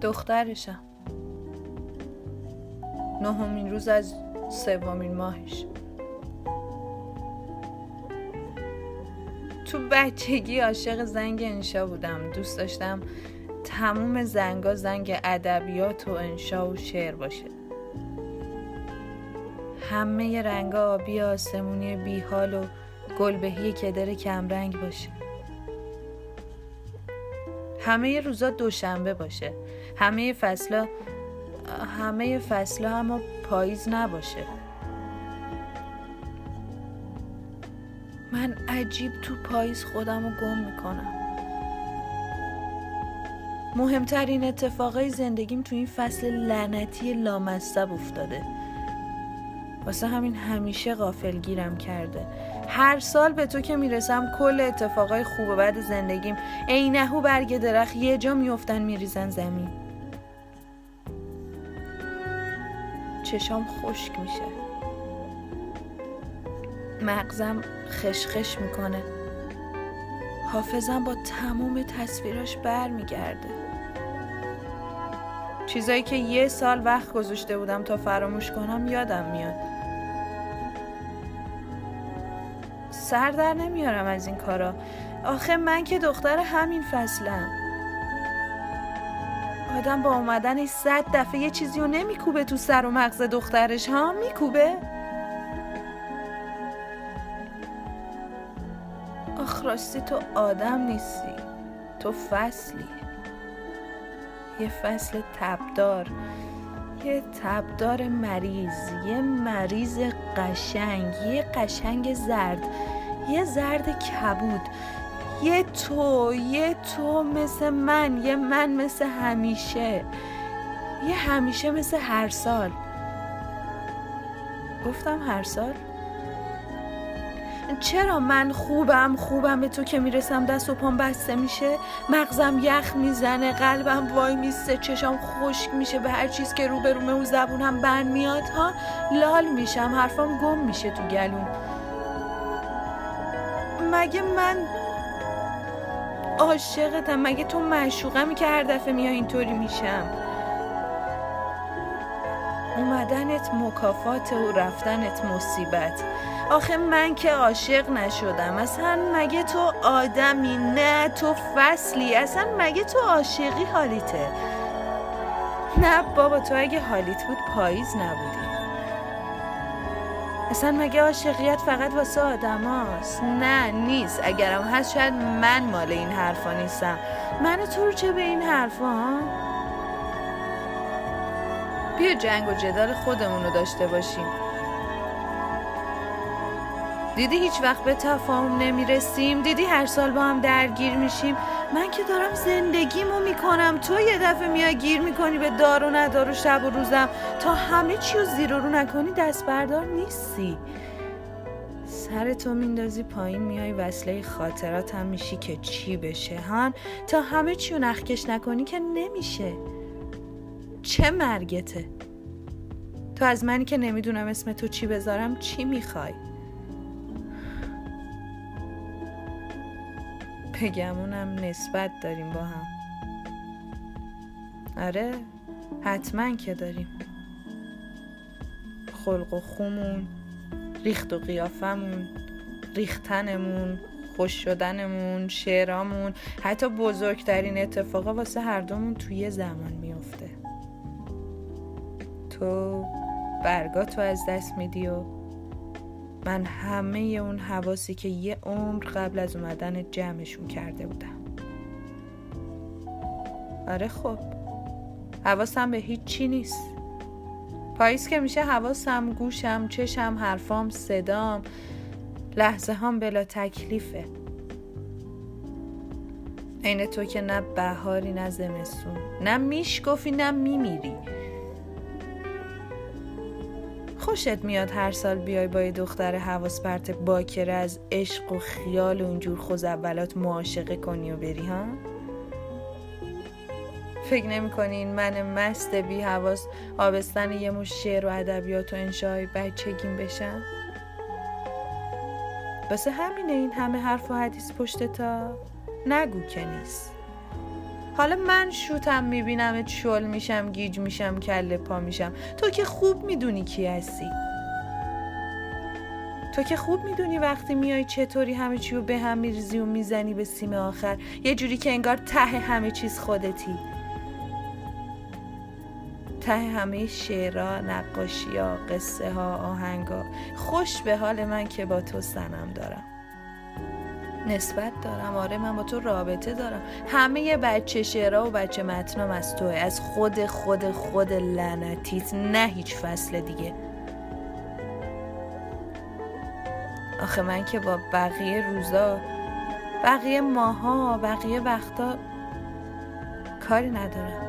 دخترشم نهمین روز از سومین ماهش. تو بچگی عاشق زنگ انشا بودم. دوست داشتم تموم زنگا زنگ ادبیات و انشا و شعر باشه. همه رنگا آبی آسمونی بیحال و گلبهی کدر کمرنگ باشه. همه روزا دوشنبه باشه. همه فصلا همه فصلا اما پاییز نباشه. من عجیب تو پاییز خودم رو گم می‌کنم. مهمترین اتفاقای زندگیم تو این فصل لعنتی لامصب افتاده. واسه همین همیشه غافل گیرم کرده. هر سال به تو که می‌رسم کل اتفاقای خوب و بد زندگیم عینهو برگ درخت یه جا میفتن میریزن زمین. چشام خشک میشه. مغزم خشخش می‌کنه. حافظم با تمام تصویراش برمیگرده. چیزایی که یه سال وقت گذاشته بودم تا فراموش کنم یادم میاد. سر در نمیارم از این کارا. آخه من که دختر همین فصلم. آدم با اومدن صد دفعه یه چیزی رو نمیکوبه تو سر و مغز دخترش ها؟ میکوبه؟ آخ راستی تو آدم نیستی. تو فصلی. یه فصل تبدار. یه تبدار مریض. یه مریض قشنگ. یه قشنگ زرد. یه زرد کبود. یه تو یه تو مثل من یه من مثل همیشه یه همیشه مثل هر سال. گفتم هر سال؟ چرا من خوبم؟ خوبم به تو که می‌رسم دست و پام بسته میشه؟ مغزم یخ می‌زنه قلبم وای میسته چشام خشک میشه به هر چیز که روبرومه و زبونم بند میاد ها؟ لال میشم حرفام گم میشه تو گلوم. مگه من عاشقتم. مگه تو معشوقمی که هر دفعه میای اینطوری میشم؟ اومدنت مکافات و رفتنت مصیبت. آخه من که عاشق نشدم. اصلا مگه تو آدمی نه؟ تو فصلی. اصلا مگه تو عاشقی حالیته؟ نه بابا تو اگه حالیت بود پاییز نبودی. اصلا مگه عاشقیت فقط واسه آدم هاست؟ نه نیست اگرم هست شاید من مال این حرفا نیستم من تو رو چه به این حرفا؟ بیا جنگ و جدال خودمون رو داشته باشیم دیدی هیچ وقت به تفاهم نمی‌رسیم؟ دیدی هر سال با هم درگیر میشیم؟ من که دارم زندگیمو می‌کنم. تو یه دفعه میای گیر می‌کنی به دار و ندار و شب و روزم. تا همه چی رو زیر و رو نکنی دست بردار نیستی. سر تو میندازی پایین میای وصله خاطرات هم میشی که چی بشه هان؟ تا همه چی رو نخکش نکنی که نمیشه. چه مرگته؟ تو از منی که نمی‌دونم اسم تو چی بذارم چی می‌خوای؟ بگمونم نسبت داریم با هم. آره حتما که داریم. خلق و خومون ریخت و قیافمون ریختنمون خوش شدنمون شعرامون حتی بزرگترین اتفاقا واسه هر دومون توی زمان میفته تو برگاتو از دست میدی و من همه اون حواسی که یه عمر قبل از اومدن جمعشون کرده بودم. آره خب حواسم به هیچ چی نیست. پاییز که میشه حواسم گوشم چشم حرفام صدام لحظه هم بلا تکلیفه. عین تو که نه بهاری نه زمستون. نه میشکفی نه میمیری. خوشت میاد هر سال بیای با یه دختر حواس پرت باکره از عشق و خیال اونجور خوز اولات معاشقه کنی و بری ها؟ فکر نمی کنین من مست بی حواس آبستن یه مش شعر و ادبیات و انشاهای بچگیم بشم؟ واسه همینه این همه حرف و حدیث پشت تا نگو که نیست حالا من شوتم می‌بینم شل میشم گیج میشم کله پا میشم. تو که خوب می‌دونی کی هستی. تو که خوب می‌دونی وقتی میای چطوری همه چی رو به هم میریزی و می‌زنی به سیم آخر. یه جوری که انگار ته همه چیز خودتی. ته همه شعرها، نقاشی قصه ها، آهنگا خوش به حال من که با تو سنم دارم. نسبت دارم. آره من با تو رابطه دارم. همه بچه شعرها و بچه متنام از توه. از خود خود خود لعنتیت. نه هیچ فصل دیگه. آخه من که با بقیه روزا بقیه ماها بقیه وقتا کاری ندارم.